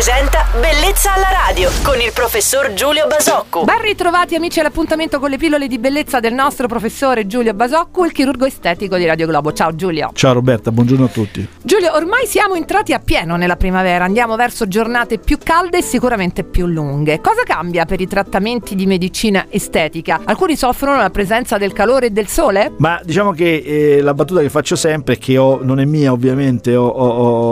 presenta Bellezza alla radio con il professor Giulio Basocco. Ben ritrovati amici all'appuntamento con le pillole di bellezza del nostro professore Giulio Basocco, il chirurgo estetico di Radio Globo. Ciao Giulio. Ciao Roberta, buongiorno a tutti. Giulio, ormai siamo entrati a pieno nella primavera, andiamo verso giornate più calde e sicuramente più lunghe. Cosa cambia per i trattamenti di medicina estetica? Alcuni soffrono la presenza del calore e del sole? Ma diciamo che eh, la battuta che faccio sempre, che ho, non è mia ovviamente, ho, ho,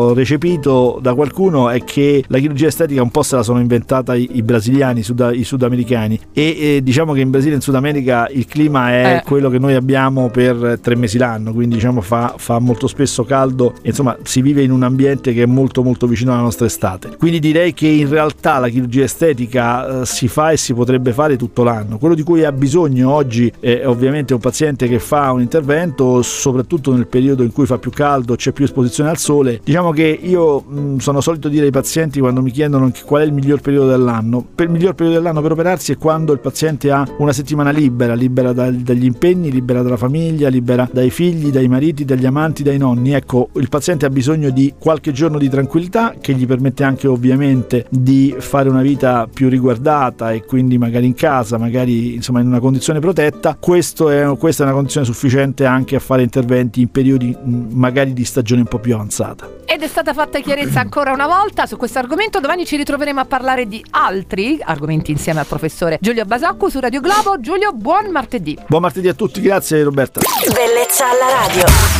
ho recepito da qualcuno, è che la chirurgia estetica un po' se la sono inventata i, i brasiliani, i, sud, i sudamericani e eh, diciamo che in Brasile e in Sud America il clima è Eh. quello che noi abbiamo per tre mesi l'anno, quindi diciamo fa, fa molto spesso caldo e insomma si vive in un ambiente che è molto molto vicino alla nostra estate. Quindi direi che in realtà la chirurgia estetica eh, si fa e si potrebbe fare tutto l'anno. Quello di cui ha bisogno oggi è ovviamente un paziente che fa un intervento, soprattutto nel periodo in cui fa più caldo, c'è più esposizione al sole. Diciamo che io mh, sono solito dire ai pazienti quando mi chiedono qual è il miglior periodo dell'anno. Per il miglior periodo dell'anno per operarsi è quando il paziente ha una settimana libera, libera dal- dagli impegni, libera dalla famiglia, libera dai figli, dai mariti, dagli amanti, dai nonni. Ecco, il paziente ha bisogno di qualche giorno di tranquillità che gli permette anche ovviamente di fare una vita più riguardata e quindi magari in casa, magari insomma in una condizione protetta. È, questa è una condizione sufficiente anche a fare interventi in periodi magari di stagione un po' più avanzata. Ed è stata fatta chiarezza ancora una volta su questo argomento. Domani ci ritroveremo a parlare di altri argomenti insieme al professore Giulio Basocco su Radio Globo. Giulio, buon martedì. Buon martedì a tutti, grazie Roberta. Bellezza alla radio.